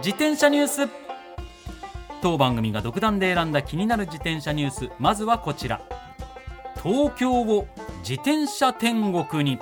自転車ニュース。当番組が独断で選んだ気になる自転車ニュース。まずはこちら。東京を自転車天国に。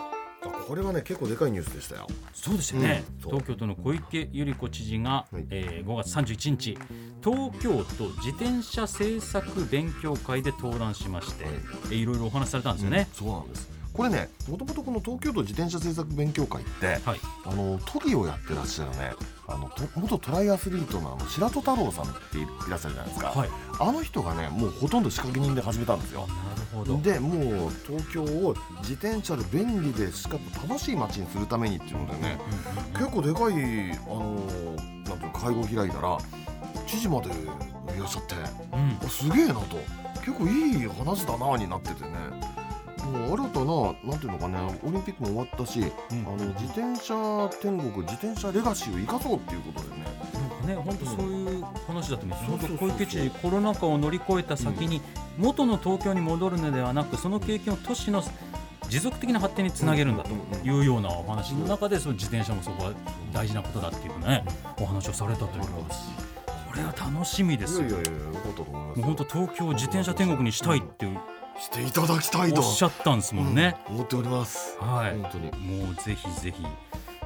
これはね結構でかいニュースでしたよ。そうですよね、うん。東京都の小池百合子知事が、はい。えー5月31日。東京都自転車政策勉強会で登壇しまして、はい。えーいろいろお話しされたんですよね、そうなんです。これねもともとこの東京都自転車政策勉強会ってはい。あの都議をやってらっしゃるねあのと元トライアスリートのあの白戸太郎さんっていらっしゃるじゃないですか、はい。あの人がねもうほとんど仕掛け人で始めたんですよ。なるほど。でもう東京を自転車で便利でしかも楽しい街にするためにっていうのでね結構でかいあのなんていうの会合開いたら知事までいらっしゃってうん。すげえなと。結構いい話だなになっててねもう新たななんていうのかねオリンピックも終わったし、うん。あの自転車天国自転車レガシーを生かそうっていうことでね。ね本当そういう話だと思うん。ですそうそうそうそう。本当小池知事コロナ禍を乗り越えた先に元の東京に戻るのではなくその経験を都市の持続的な発展につなげるんだというようなお話の中でその自転車もそこは大事なことだっていうねお話をされたということです。これは楽しみですよ。いやいやいやよかったと思いますもう本当東京を自転車天国にしたいっていうしていただきたいと。おっしゃったんですもんね、うん。思っております。はい。本当に。もうぜひぜひ、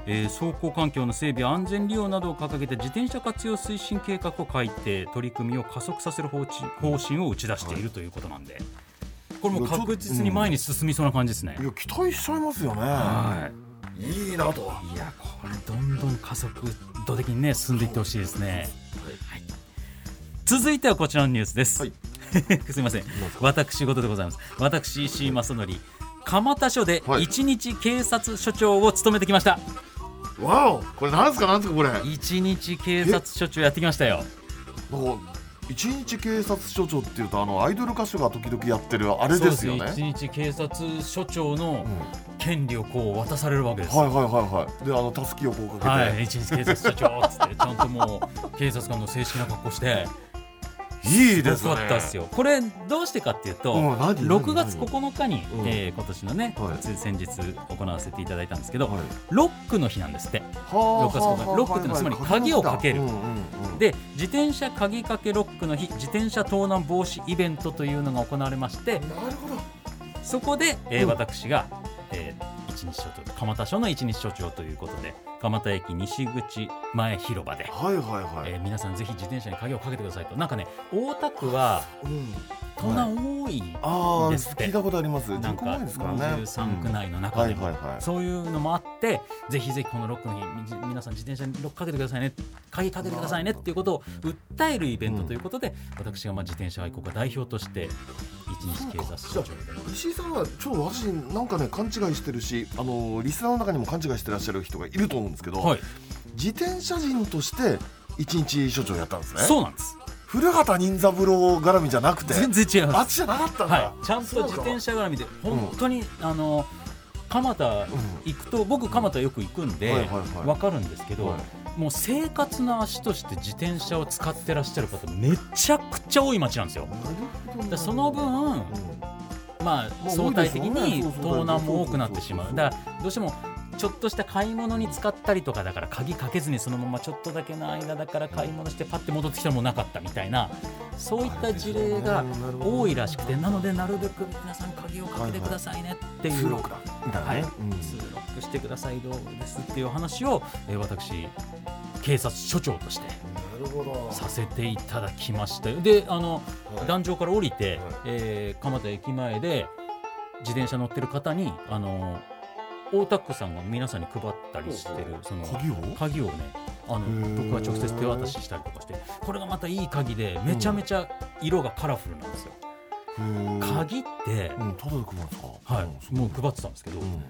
えー走行環境の整備安全利用などを掲げて自転車活用推進計画を改定取り組みを加速させる方針方針を打ち出しているということなんで、これもう確実に前に進みそうな感じですね。い。や期待しちゃいますよね。はい。いいなと。いやこれどんどん加速度的にね進んでいってほしいですね、はい。続いてはこちらのニュースです、はい すみません。私事でございます。私石井正則蒲田署ではい。一日警察署長を務めてきました、わお。これなんですか？なんですかこれ？なんか一日警察署長やってきましたよ。一日警察署長っていうとあのアイドル歌手が時々やってるあれですよね。一日警察署長の権利をこう渡されるわけです、はいはいはい。であのたすきをこうかけて、はい、一日警察署長っつってちゃんともう警察官の正式な格好していいですねごかったですよ。これどうしてかっていうと、うん何6月何9日に、うん。えー今年のね、はい。つ先日行わせていただいたんですけど、はい。ロックの日なんですって。は6月9日。ロックってのはつまり鍵をかける。うんうんうん。で自転車鍵かけロックの日自転車盗難防止イベントというのが行われましてなるほど。そこで、えーうん。私が、えー一日署長蒲田署の一日署長ということで蒲田駅西口前広場で、はいはいはい、えー皆さんぜひ自転車に鍵をかけてくださいと。なんかね大田区はうん盗難多い、ああですって。聞いたことあります。なんか人口多いですからね23区内のうん中でも、はいはいはい。そういうのもあってぜひぜひこのロックの日み皆さん自転車にロックかけてくださいね鍵かけてくださいねっていうことを訴えるイベントということで、私がまあ自転車愛好家代表として一日警察署。長で石井さんはちょっと私なんかね勘違いしてるしあのリスナーの中にも勘違いしてらっしゃる人がいると思うんですけど、はい、自転車人として一日署長やったんですね。そうなんです古畑任三郎絡みじゃなくて全然違います。あっちじゃなかったんだ、はい、ちゃんと自転車絡みで本当に、あの蒲田行くと僕蒲田よく行くんで、はいはいはい。わかるんですけど、はい。もう生活の足として自転車を使ってらっしゃる方めちゃくちゃ多い街なんですよ。だその分、まあまあ相対的に盗難も多くなってしまそうう。だからどうしてもちょっとした買い物に使ったりとかだから鍵かけずにそのままちょっとだけの間だから買い物してパッて戻ってきたらもうなかったみたいなそういった事例が多いらしくてなのでなるべく皆さん鍵をかけてくださいねっていう、通録だみたいはい。うん。通録してくださいどうですっていう話を、えー私警察署長としてさせていただきましたよ。であの、はい。壇上から降りて、はい。えー蒲田駅前で自転車乗ってる方にあの大田区さんが皆さんに配ったりしてるその鍵を？鍵をねあのー。僕は直接手渡ししたりとかしてこれがまたいい鍵でめちゃめちゃ色がカラフルなんですよ。鍵って、うんただで配るんですかはい、うんもう配ってたんですけど、うん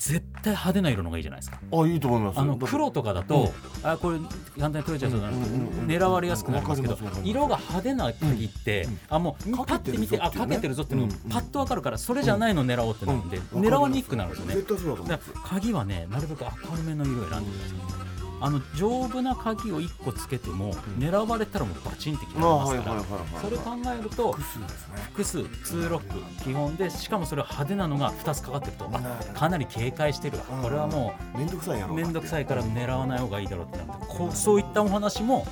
絶対派手な色の方がいいじゃないですか。あいいと思います。あの黒とかだと、あこれ簡単に取れちゃいそうだな、うんうんうん。狙われやすくなるんですけどわかりますわかります。色が派手な鍵って、あもうパッて見てあかけてるぞっていうのがパッとわかるからそれじゃないの狙おうってなるんで、うん狙わにくくなるんですよね。鍵はねなるべく明るめの色を選んでくださいあの丈夫な鍵を1個つけても、狙われたらもうバチンって切られますから、はいそれ考えると複数ですね。複数2ロック基本でしかもそれは派手なのが2つかかってるとあかなり警戒してるわ。これはもめんどくさいやろ。う面倒くさいから狙わない方がいいだろうってなってこうそういったお話も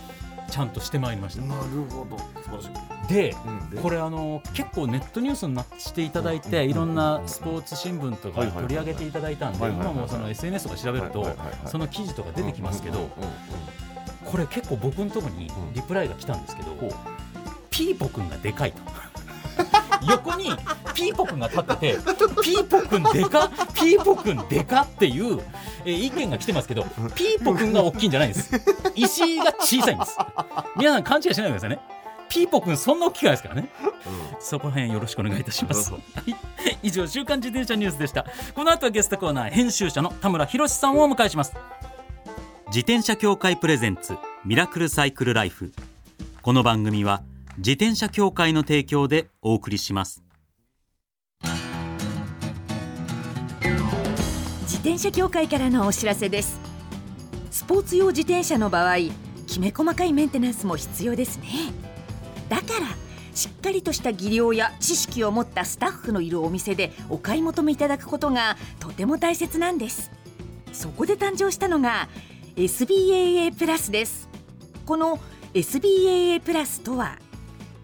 ちゃんとしてまいりました。なるほど。素晴らしい。でうん。で？これあの結構ネットニュースになしていただいていろんなスポーツ新聞とか取り上げていただいたんではいはいはい今もその SNS とか調べるとはいはいはいはい。その記事とか出てきますけどうんうんうんこれ結構僕のところにリプライが来たんですけど、ほう。ピーポくんがでかいと。横にピーポくんが立っててピーポくんでかピーポくんでかっていう、えー意見が来てますけどピーポくんが大きいんじゃないんです石井が小さいんです皆さん勘違いしないでくださいねピーポくんそんな大きくないですからねそこら辺よろしくお願いいたします。はい以上週刊自転車ニュースでした。この後はゲストコーナー編集者の田村博さんをお迎えします。自転車協会プレゼンツミラクルサイクルライフ。この番組は自転車協会の提供でお送りします。自転車協会からのお知らせです。スポーツ用自転車の場合きめ細かいメンテナンスも必要ですね。だからしっかりとした技量や知識を持ったスタッフのいるお店でお買い求めいただくことがとても大切なんです。そこで誕生したのが SBAA プラスです。この SBAA プラスとは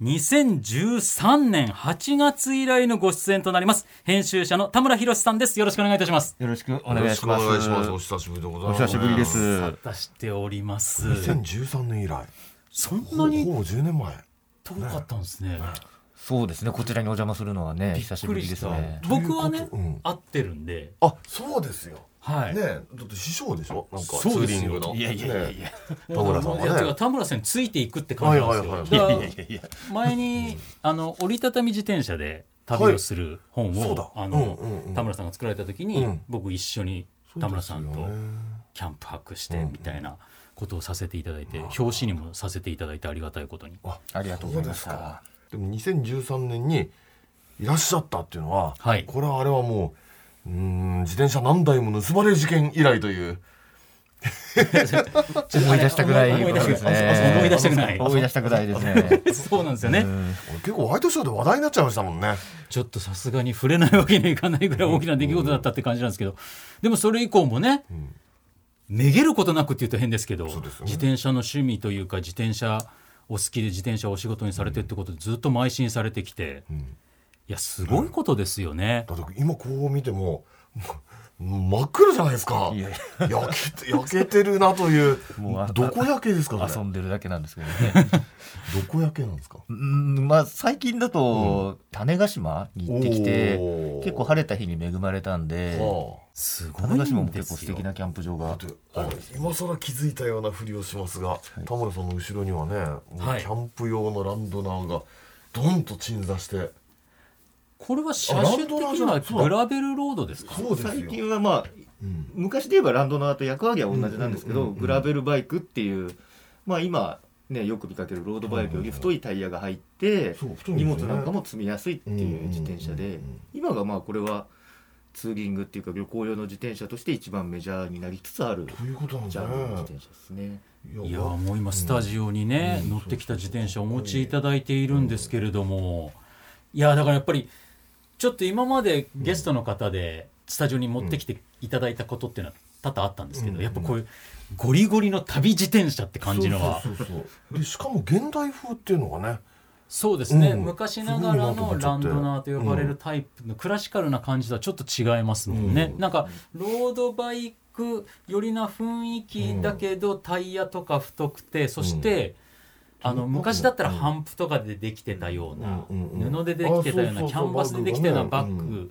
2013年8月以来のご出演となります編集者の田村博さんです。よろしくお願いいたします。よろしくお願いします。よろしくお願いしますお久しぶりでございおます久しぶりです。出しております。2013年以来そんなにほぼ10年前遠かったんですね。そうですね。こちらにお邪魔するのはね、久しぶりですね。僕はねうん、会ってるんで、あそうですよはい。ねだって師匠でしょ？なんかツーリングの。いやいやいやいねや。田村さんいやはね田村さんについていくって感じなんですよ。はいはいやいやいや。前にあの折りたたみ自転車で旅をする本を、そうだ。あの、うんうんうん。田村さんが作られた時に、うん。僕一緒に田村さんとキャンプ泊してみたいなことをさせていただいて、表紙にもさせていただいてありがたいことに。ありがとうございます。でも2013年にいらっしゃったっていうのは、はい。これはあれはもううーん自転車何台も盗まれる事件以来という。思い出したくない思い出したくない思い出したくね。ない。思い出したくないですね。そうなんですよね。うん。結構ワイドショーで話題になっちゃいましたもんね。ちょっとさすがに触れないわけにはいかないぐらい大きな出来事だったって感じなんですけど、でもそれ以降もね、めげることなくって言うと変ですけど、自転車の趣味というか自転車お好きで自転車をお仕事にされてってことでずっと邁進されてきて、いやすごいことですよね。だって今こう見ても真っ黒じゃないですか。いやい焼けて焼けてるなという。もうあどこ焼けですかそれ？遊んでるだけなんですけどね。どこ焼けなんですか？うん、まあ最近だと種子島に行ってきて結構晴れた日に恵まれたんで、はすごい種子島も結構素敵。なキャンプ場あ、が今更気づいたようなふりをしますが、田村さんの後ろにはね、キはい。ャンプ用のランドナーがドンと鎮座してこれは車種的にはグラベルロードですか？最近はまあうん。昔で言えばランドナーと役割は同じなんですけど、うんうんうんうん。グラベルバイクっていうまあ今ねよく見かけるロードバイクより太いタイヤが入って、荷物なんかも積みやすいっていう自転車で、うんうんうんうん。今がまあこれはツーリングっていうか旅行用の自転車として一番メジャーになりつつあるということなんジだャンルの自ね転車ですね。いやもう今スタジオにね、うん乗ってきた自転車をお持ちいただいているんですけれども、いやだからやっぱりちょっと今までゲストの方でスタジオに持ってきていただいたことっていうのは多々あったんですけど、うん。やっぱこういうゴリゴリの旅自転車って感じのはそうそうそうでしかも現代風っていうのがね。そうですね、うん。昔ながらのランドナーと呼ばれるタイプのクラシカルな感じとはちょっと違いますもんね、うん。なんかロードバイク寄りな雰囲気だけど、タイヤとか太くてそして、あのうん。昔だったらハンプとかでできてたような、布でできてたようなキャンバスでできたようなバッグ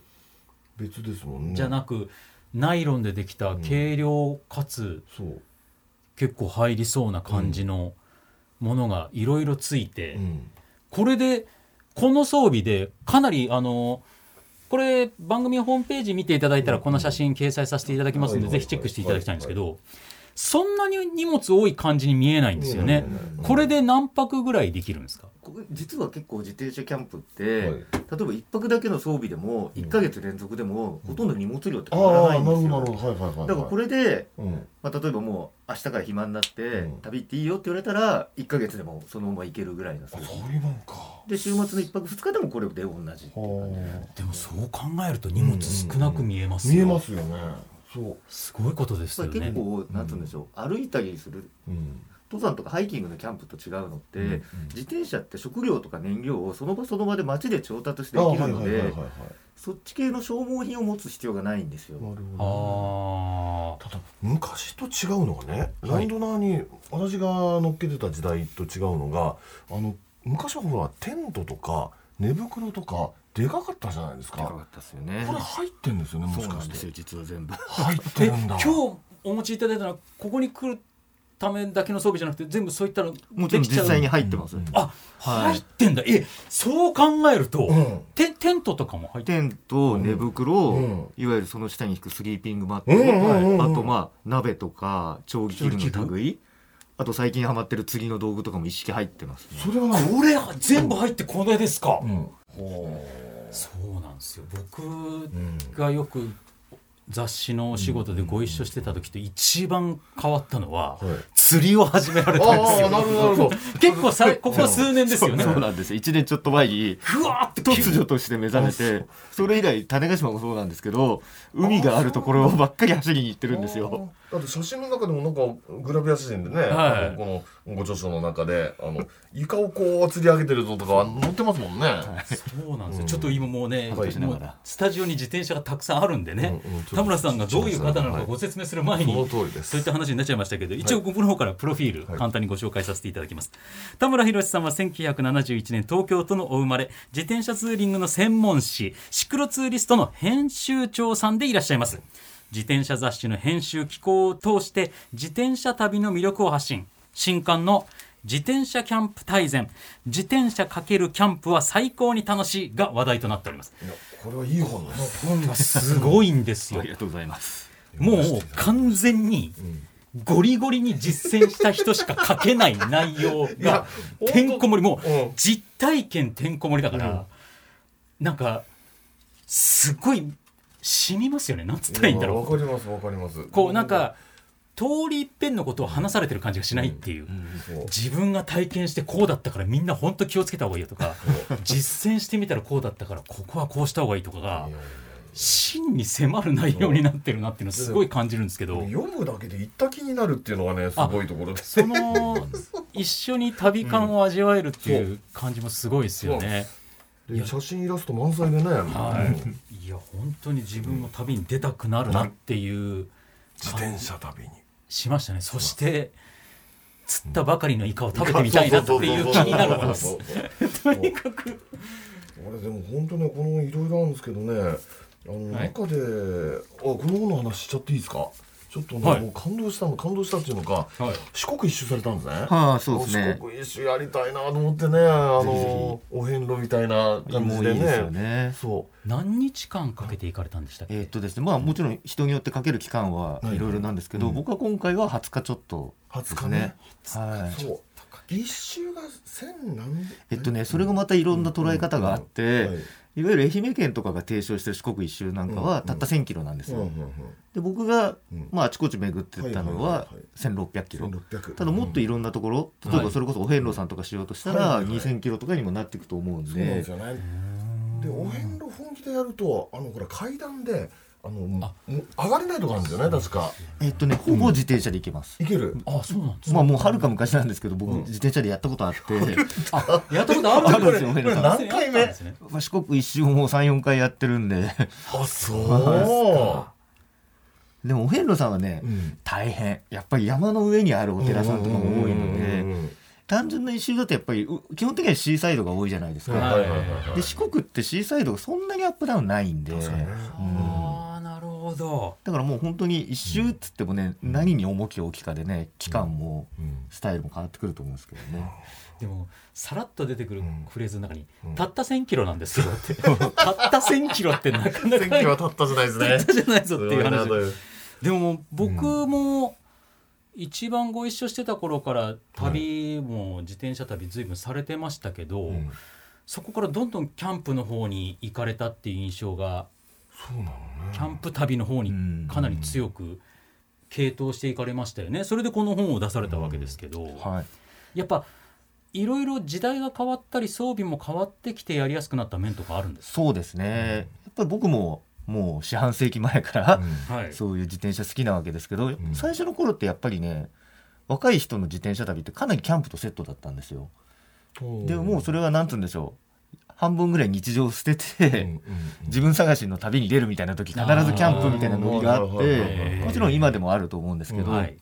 別ですもんね。じゃなく、ナイロンでできた軽量かつ結構入りそうな感じのものがいろいろついて、うん。これでこの装備でかなりあのこれ番組ホームページ見ていただいたらこの写真掲載させていただきますのではい。ぜひチェックしていただきたいんですけどそんなに荷物多い感じに見えないんですよね。うん。これで何泊ぐらいできるんですか？実は結構自転車キャンプって、はい。例えば一泊だけの装備でも1ヶ月連続でもほとんど荷物量ってあ変わらあないんですよ。はいはいはいはいだからこれで、うん。まあ、例えばもう明日から暇になって、うん。旅行っていいよって言われたら1ヶ月でもそのまま行けるぐらいの装あ備そういうもんか。で週末の1泊2日でもこれで同じはでもそう考えると荷物少なく見えますよ。見えますよねそうすごいことですやっぱりよね結構、なんつうんでしょう歩いたりするうん。登山とかハイキングのキャンプと違うのって、うん自転車って食料とか燃料をその場その場で街で調達してあできるのでそっち系の消耗品を持つ必要がないんですよ。なるほどあただ昔と違うのがね、はい。ランドナーに私が乗っけてた時代と違うのがあの昔はほらテントとか寝袋とかでかかったじゃないですか。でかかったですよね。これ入ってんですよねもしかして。なんですよ実は全部。入ってるんだ。今日お持ちいただいたのはここに来るためだけの装備じゃなくて全部そういったのもちろん実際に入ってます。うん。あ、はい。入ってんだ。えそう考えると、うん。テテントとかも入ってテント寝袋、うん。いわゆるその下に引くスリーピングマット、うんうんうんうん。あとまあ鍋とか調理器具の類。あと最近ハマってる釣りの道具とかも一式入ってますね。それは何これ全部入ってこれですか、うん。ほそうなんですよ。僕がよく雑誌のお仕事でご一緒してた時と一番変わったのは、はい釣りを始められたんですよ。ああなるほど 結構さここ数年ですよね。そうなんです。よ1年ちょっと前にふわーって突如として目覚めてそれ以来種子島もそうなんですけど海があるところばっかり走りに行ってるんですよ。だって写真の中でもなんかグラビア写真でね、はい。このご著書の中であの床をこう吊り上げてるぞとか載ってますもんね。そうなんですよ、うん。ちょっと今もうね、はい。もうスタジオに自転車がたくさんあるんでね、うんうん。田村さんがどういう方なのかはいご説明する前に、そ。そういった話になっちゃいましたけど、一応僕の方からプロフィール、はい簡単にご紹介させていただきます。田村博さんは1971年東京都のお生まれ、自転車ツーリングの専門誌、シクロツーリストの編集長さんでいらっしゃいます。自転車雑誌の編集機構を通して、自転車旅の魅力を発信。新刊の自転車キャンプ大全、自転車かけるキャンプは最高に楽しいが話題となっております。これはいい本です。本がすごいんですよ あり。がとうございます。もう完全にゴリゴリに実践した人しか書けない内容がてんこ盛りもううん。実体験てんこ盛りだからなんかすごい染みますよね。なんつったらいいんだろわかりますわかります。うこうなんか通り一遍のことを話されてる感じがしないっていう。そう。自分が体験してこうだったからみんな本当気をつけた方がいいよとか実践してみたらこうだったからここはこうした方がいいとかが真に迫る内容になってるなっていうのをすごい感じるんですけど。読むだけで行った気になるっていうのがねすごいところです。その一緒に旅感を味わえるっていう感じもすごいですよね。で写真イラスト満載でね。はい。いや本当に自分も旅に出たくなるなっていう自転車旅に。しましたね。そして釣ったばかりのイカを食べてみたいなっていう気になるんですとにかく俺でも本当ねこのいろいろあるんですけどねあのはい。中で、あこの本の話しちゃっていいですか？ちょっとね、はい。もう感動したの感動したっていうのか、はい。四国一周されたんですね。はあそうですね。四国一周やりたいなと思ってねあのお遍路みたいな感じでね。もういいですよね。そ何日間かけて行かれたんでしたっけ？えーっとですねまあもちろん人によってかける期間ははい。いろいろなんですけど、うん。僕は今回は20日ちょっとう20日ですねね。はい。そう。一周が千何えっとねそれがまたいろんな捉え方があって、はいいわゆる愛媛県とかが提唱してる四国一周なんかはたった1000キロなんですよ。で僕が、うん。まあ、あちこち巡ってったのははいはいはいはい。1600キロ。1600ただもっといろんなところ、うん。例えばそれこそお遍路さんとかしようとしたらはいはいはい。2000キロとかにもなっていくと思うんで。でお遍路本気でやるとあのほら階段であの上がれないとこあるんですよね確か。えっとねほぼ自転車で行けます。いける？あそうなんですまあもうはるか昔なんですけど僕うん。自転車でやったことあって、あやったことある？んですよ何回目？まあ四国一周もう34回やってるんで。あそ でもお遍路さんはね、ううん。大変。やっぱり山の上にあるお寺さんとかも多いのうんうんでうんうん。単純な一周だとやっぱりう基本的にはシーサイドが多いじゃないですか、はいはいはいはいで四国ってシーサイドがそんなにアップダウンないんで、確かにね。ああなるほど。だからもう本当に一周っつってもね、何に重きを置きかでね期間もうん。スタイルも変わってくると思うんですけどね、でもさらっと出てくるフレーズの中にうん「たった1000キロなんですよ」って「たった1000キロ」ってなかなか天気は立ったじゃないですね。じゃないぞっていう話。そでも僕も一番ご一緒してた頃から旅も自転車旅随分されてましたけど、うん。そこからどんどんキャンプの方に行かれたっていう印象がそうなのね。キャンプ旅の方にかなり強く傾倒していかれましたよね。それでこの本を出されたわけですけど、はい。やっぱいろいろ時代が変わったり装備も変わってきてやりやすくなった面とかあるんですそうですね、やっぱり僕ももう四半世紀前から、か、はい、そういう自転車好きなわけですけど、ん。最初の頃ってやっぱりね若い人の自転車旅ってかなりキャンプとセットだったんですよ。でももうそれは何つうんでしょう半分ぐらい日常を捨てて、自分探しの旅に出るみたいな時必ずキャンプみたいなノリがあってもちろん今でもあると思うんですけど、はい、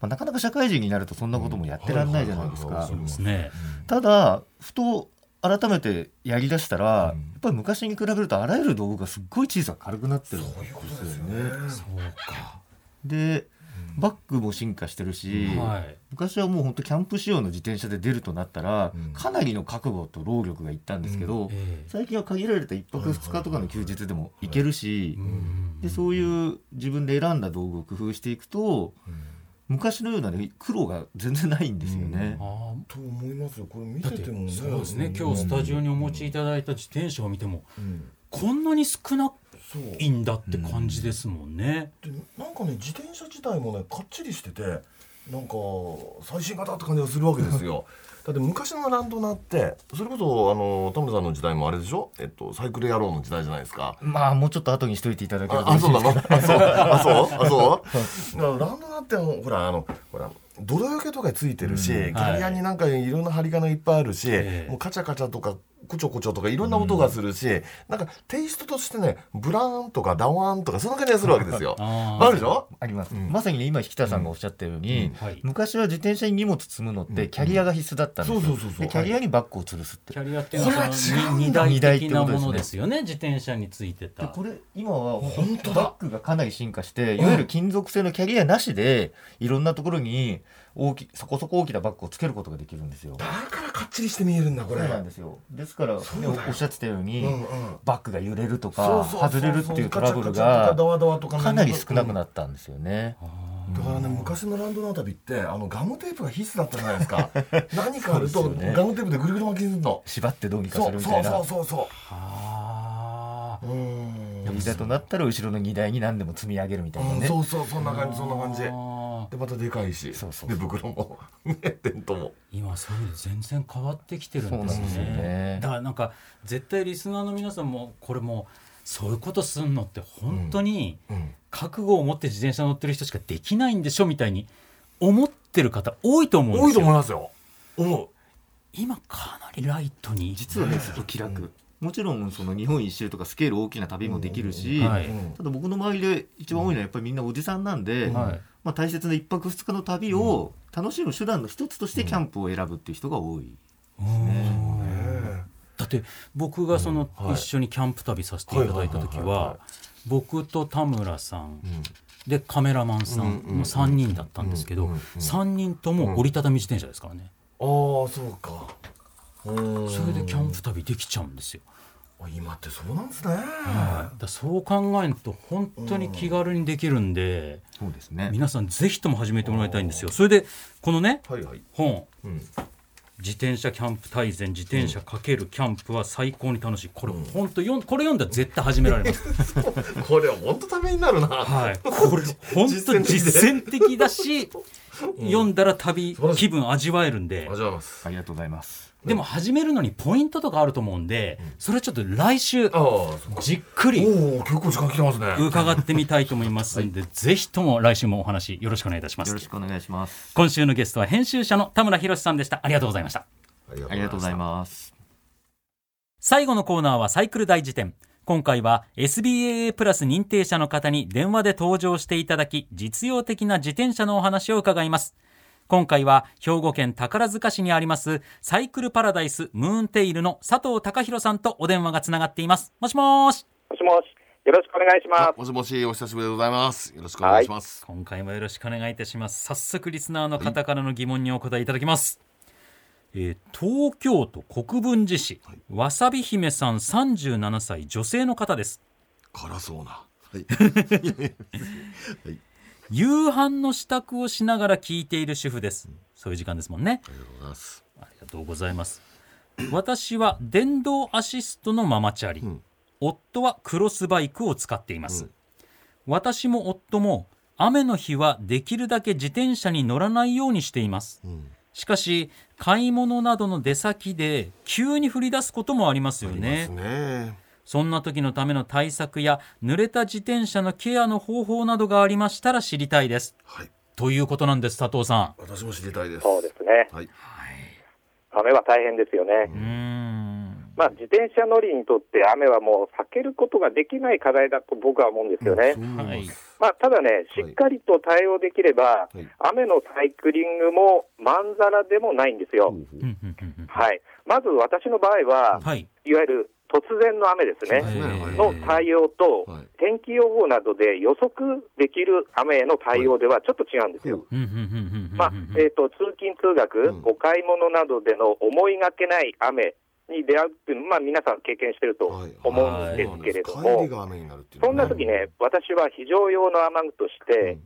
まあ、なかなか社会人になるとそんなこともやってらんないじゃないですか。ただふと改めてやりだしたら、うん。やっぱり昔に比べるとあらゆる道具がすっごい小さく軽くなってるんそういうことですよねね。そうか、でバッグも進化してるし、はい。昔はもう本当キャンプ仕様の自転車で出るとなったら、うん。かなりの覚悟と労力がいったんですけど、ええ。最近は限られた1泊2日とかの休日でも行けるし、うんでそういう自分で選んだ道具を工夫していくと昔のような、ね、苦労が全然ないんですよね。あと思いますよ。これ見てててもね。そうですね。今日スタジオにお持ちいただいた自転車を見てもうん。こんなに少なそういんだって感じですもんね。でなんかね自転車自体もねかっちりしててなんか最新型って感じがするわけですよ。だって昔のランドナってそれこそあの田村さんの時代もあれでしょ、えっと、サイクル野郎の時代じゃないですか。まあもうちょっと後にしといていただければああそうなの？あそう。あそう？あそう？ランドナってほらあのほら泥よけとかついてるし、キャリアになんかいろんな針金いっぱいあるし、ええ。もうカチャカチャとかコチョコチョとかいろんな音がするし、なんかテイストとしてねブラーンとかダワーンとかそんな感じがするわけですよ。あるでしょ？あります、うん。まさにね今引田さんがおっしゃったように、うん。はい。昔は自転車に荷物積むのってキャリアが必須だったんですよ、そうそうそうそう。でキャリアにバッグを吊るすって、キャリアっていうのはこれはその違うんだ二大二大って的なものですよね自転車についてた。でこれ今は本当だ。バッグがかなり進化していわゆる金属製のキャリアなしでいろんなところに大きそこそこ大きなバッグをつけることができるんですよ。だからかっちりして見えるんだこれ。そうなんですよ。ですから、ね、おっしゃってたように、うんうん。バッグが揺れるとかそうそうそう。そう外れるっていうトラブルがかなり少なくなったんですよね。だからね昔のランドナー旅ってあのガムテープが必須だったじゃないですか。何かあると、ね。ガムテープでぐるぐる巻きにするの。縛ってどうにかそうそうするみたいな。そうそうそあ。ううーんいざとなったら後ろの荷台に何でも積み上げるみたいなね。うんそうそうそんな感じそんな感じでまたでかいし。そうそうで袋も。ねテントも。今そういうの全然変わってきてるんですそうなんですよね。ねだからなんか絶対リスナーの皆さんもこれもそういうことすんのって本当にうん。覚悟を持って自転車乗ってる人しかできないんでしょみたいに思ってる方多いと思うん多いとですよ思いますよ。思う。今かなりライトに。実はねすごい気楽、もちろんその日本一周とかスケール大きな旅もできるし、はいうんただ僕の周りで一番多いのはやっぱりみんなおじさんなんで、はい。まあ、大切な一泊二日の旅を楽しむ手段の一つとしてキャンプを選ぶっていう人が多い。ね。だって僕がそのうんはい一緒にキャンプ旅させていただいた時はいはいはいはいはは僕と田村さんでカメラマンさんうんうんの3人だったんですけどうんうんうん3人とも折りたたみ自転車ですからね。ああそうか。うん。それでキャンプ旅できちゃうんですよ。あ今ってそうなんですね。はい。だそう考えると本当に気軽にできるんでそうですね。皆さんぜひとも始めてもらいたいんですよ。それでこのねはいはい。本。うん「自転車キャンプ大全自転車かけるキャンプは最高に楽しい。これ本当よんこれ読んだら絶対始められます。これ本当ためになるな。はい。これ本当実践的だし読んだら旅気分味わえるんで。ありがとうございます。ありがとうございますでも始めるのにポイントとかあると思うんでそれはちょっと来週じっくりおお、結構時間来てますね。伺ってみたいと思いますんで、ぜひとも来週もお話よろしくお願いいたします。よろしくお願いします。今週のゲストは編集者の田村博さんでした。ありがとうございました。ありがとうございす。ます。最後のコーナーはサイクル大辞典。今回は SBAA プラス認定者の方に電話で登場していただき実用的な自転車のお話を伺います今回は兵庫県宝塚市にありますサイクルパラダイスムーンテイルの佐藤隆弘さんとお電話がつながっていますもしもーしもしもし、よろしくお願いします。あもしもし、お久しぶりでございます。よろしくお願いします。今回もよろしくお願いいたします早速リスナーの方からの疑問にお答えいただきます、えー東京都国分寺市、わさび姫さん37歳女性の方です辛そうな。はい。夕飯の支度をしながら聞いている主婦です。そういう時間ですもんね。ありがとうございます。ありがとうございます。私は電動アシストのママチャリ、ん。夫はクロスバイクを使っています、うん。私も夫も雨の日はできるだけ自転車に乗らないようにしています。うん。しかし買い物などの出先で急に降り出すこともありますよありねますね。そんな時のための対策や濡れた自転車のケアの方法などがありましたら知りたいですはい。ということなんです佐藤さ私も知りたいです。そうですね。はい。雨は大変ですよね。まあ、自転車乗りにとって雨はもう避けることができない課題だと僕は思うんですよね。はいいまあ、ただね、しっかりと対応できれば、はい雨のサイクリングもまんざらでもないんですよ。ほうほううんうんうんうんはい。まず私の場合は、はいいわゆる突然の雨ですね。の対応と、はい。天気予報などで予測できる雨への対応ではちょっと違うんですよ。まあえー、と通勤・通学、うん。お買い物などでの思いがけない雨に出会うっていうのは、まあ、皆さん経験してるとはい。思うんですけれど帰も、そんな時ね、私は非常用の雨具として、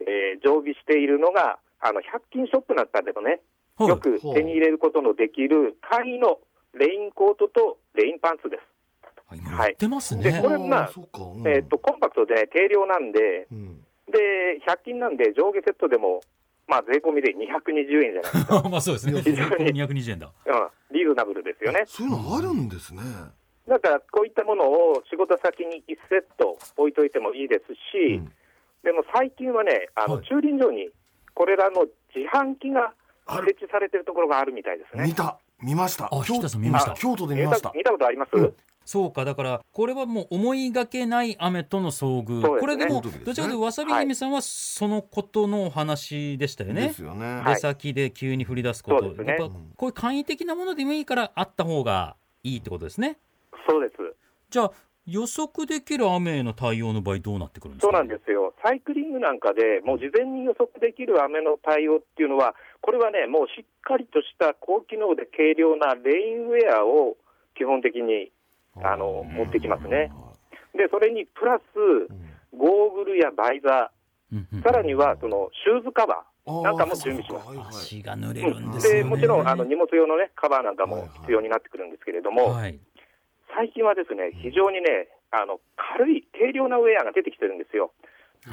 えー常備しているのが、あの100均ショップなんかでもね、はい。よく手に入れることのできる簡易のレインコートとレインパンツです。あ今やってますね、でこれまあそうん。えー、とコンパクトで、ね、軽量なんで、うん。で100均なんで上下セットでも、まあ、税込みで220円じゃないですか。まあそうですね。非常に。220円だ。うん、リーズナブルですよね。そういうのあるんですね。だからこういったものを仕事先に1セット置いといてもいいですし、うん。でも最近はね、あのはい。駐輪場にこれらの自販機が設置されてるところがあるみたいですね。見た見ました。あ京北田さん見ました。あ京都で見見ました。た。見たことあります、うん。そうかだからこれはもう思いがけない雨との遭遇、ね。これでもどちらかというとわさび姫さんはそのことのお話でしたよね。ですよね。はい。出先で急に降り出すこと、ね。やっぱこういう簡易的なものでもいいからあった方がいいってことですね。そうです。じゃあ予測できる雨への対応の場合どうなってくるんですか？そうなんですよ。サイクリングなんかでもう事前に予測できる雨の対応っていうのは、これはね、もうしっかりとした高機能で軽量なレインウェアを基本的にあの持ってきますね。で、それにプラス、ゴーグルやバイザうんうんー、さらにはそのシューズカバー。なんかも準備します。はいはい。足が濡れるんですよね、でもちろんあの荷物用の、ね、カバーなんかはいはい。も必要になってくるんですけれども、はい最近はですね非常にねあの軽い軽量なウェアが出てきてるんですよ。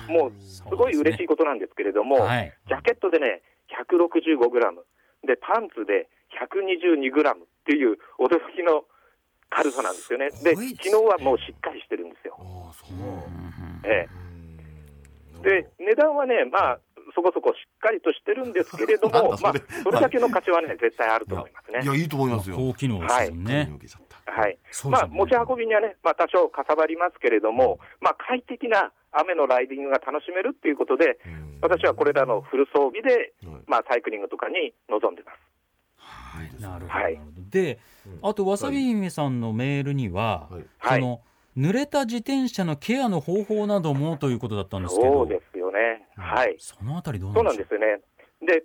もうすごい嬉しいことなんですけれども、はいジャケットでね165グラムでパンツで122グラムっていう驚きの軽さなんですよね。ですごいですね機能はもうしっかりしてるんですよ。ああそう。えうんえ、で値段はねまあそこそこしっかりとしてるんですけれども、まあそれ、だけの価値はね絶対あると思いますねい。やいいと思いますよ。高機能ですよね、受けちゃったはい。ね。まあ、持ち運びにはね、まあ、多少かさばりますけれども、まあ、快適な雨のライディングが楽しめるっていうことで、うん。私はこれらのフル装備で、はい。まあ、サイクリングとかに臨んでます。なるほど、はいなるほど。であとわさび姫さんのメールには、はい。はい。その濡れた自転車のケアの方法などもということだったんですけど。そうですよね。はい。そのあたりどうそうなんでしょなんですよね。で、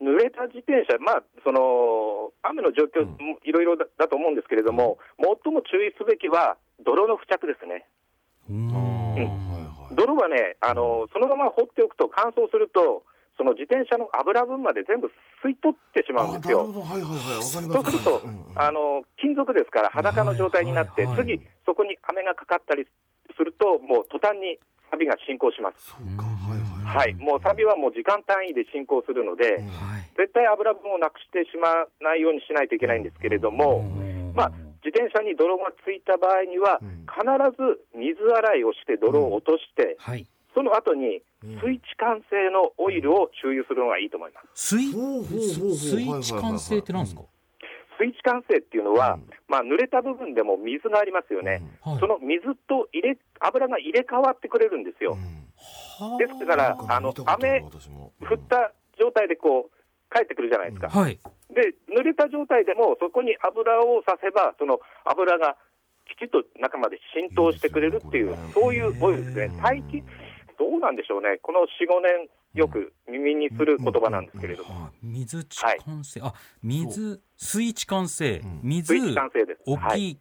濡れた自転車、まあ、その、雨の状況もいろいろだだと思うんですけれども、最も注意すべきは、泥の付着ですね。ううー。ん。はいはい。泥はね、あのそのまま放っておくと乾燥すると、その自転車の油分まで全部吸い取ってしまうんですよ。あなるほど。はいはいはい。わかります。そうすると、うんうん。あの金属ですから裸の状態になって、はいはいはい。次、そこに雨がかかったりすると、もう途端に錆が進行します。そうか。はいはい。はい、もう錆はもう時間単位で進行するので、うん。はい。絶対油分をなくしてしまわないようにしないといけないんですけれども、まあ、自転車に泥がついた場合にはうん、必ず水洗いをして泥を落として、はい。その後に水地管性のオイルを注油するのがいいと思います。水水地管性ってなんですか、水地管性っていうのは、うん。まあ、濡れた部分でも水がありますよね。はい。その水と入れ油が入れ替わってくれるんですよ。ですから、あの雨降った状態でこう帰ってくるじゃないですか。はい。で、濡れた状態でも、そこに油をさせば、その油がきちっと中まで浸透してくれるっていう、そういうオイルですね。最近、どうなんでしょうね、この4、5年、よく耳にする言葉なんですけれども、あ水地管性、あ水水地管性、ん。水水地管性です。はい、大きい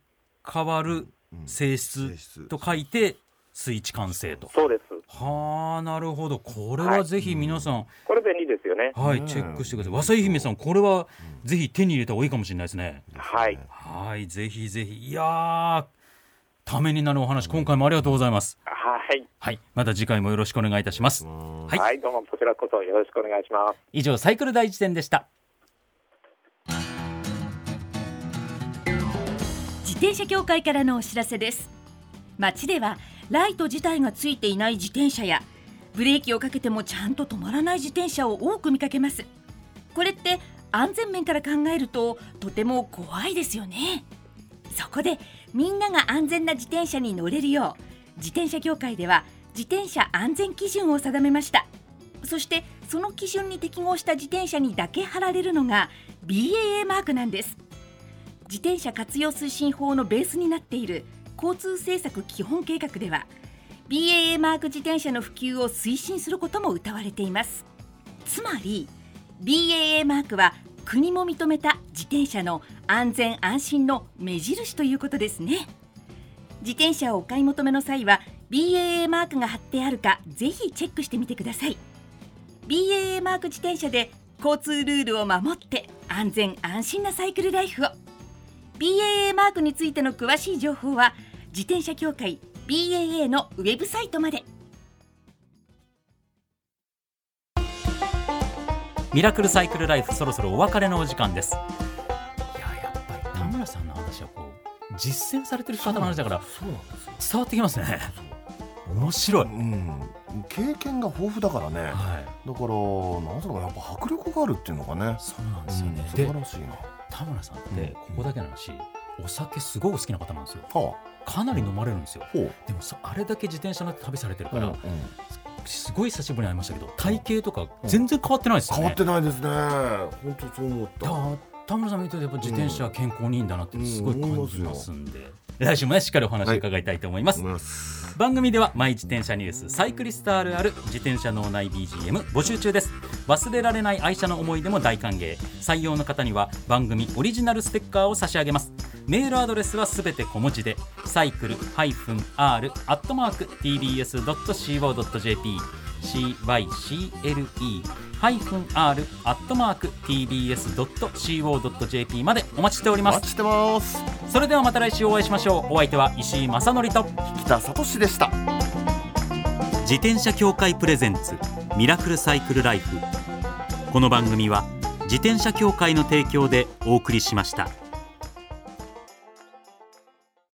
変わる性質と書いて水地管性と。そうです。はあなるほどこれはぜひ皆さん、これ便利ですよね。はい、チェックしてください。和井姫さん、これはぜひ手に入れた方がいいかもしれないですね。はい。はい、ぜひぜひ。いやー、ためになるお話、今回もありがとうございます。はい。はい、また次回もよろしくお願いいたします。はいはい、どうもこちらこそよろしくお願いします。以上、サイクル第一点でした。自転車協会からのお知らせです街ではライト自体がついていない自転車やブレーキをかけてもちゃんと止まらない自転車を多く見かけます。これって安全面から考えるととても怖いですよね。そこでみんなが安全な自転車に乗れるよう自転車協会では自転車安全基準を定めました。そしてその基準に適合した自転車にだけ貼られるのが BAA マークなんです。自転車活用推進法のベースになっている交通政策基本計画では BAA マーク自転車の普及を推進することも謳われています。つまり BAA マークは国も認めた自転車の安全安心の目印ということですね。自転車をお買い求めの際は BAA マークが貼ってあるかぜひチェックしてみてください。BAA マーク自転車で交通ルールを守って安全安心なサイクルライフを。BAA マークについての詳しい情報は自転車協会 BAA のウェブサイトまでミラクルサイクルライフ、そろそろお別れのお時間です。いや、やっぱり田村さんの話はこう、実践されてる方の話だから、そうなんですよ伝わってきますね。面白い。うん経験が豊富だからねはい。だからなんだろうやっぱ迫力があるっていうのがねそうなんですよね。うん素で晴らしいな田村さんっうんてここだけの話、お酒すごいお好きな方なんですよはかなり飲まれるんですよ。でもそあれだけ自転車の旅されてるから、うんうん。すごい久しぶりに会いましたけど体型とか全然変わってないですよね、変わってないですね。本当そう思った。田村さん見てるとやっぱ自転車は健康にいいんだなってすごい感じますんで、来週もねしっかりお話伺いたいと思います、思い番組ではマイ自転車ニュースサイクリストあるある自転車脳内 BGM 募集中です。忘れられない愛車の思い出も大歓迎。採用の方には番組オリジナルステッカーを差し上げます。メールアドレスはすべて小文字でサイクル -r アットマーク tbs.co.jp cycle -r アットマーク tbs.co.jp までお待ちしております。お待ちしてます。それではまた来週お会いしましょう。お相手は石井正則と。北里志でした。自転車協会プレゼンツミラクルサイクルライフ。この番組は自転車協会の提供でお送りしました。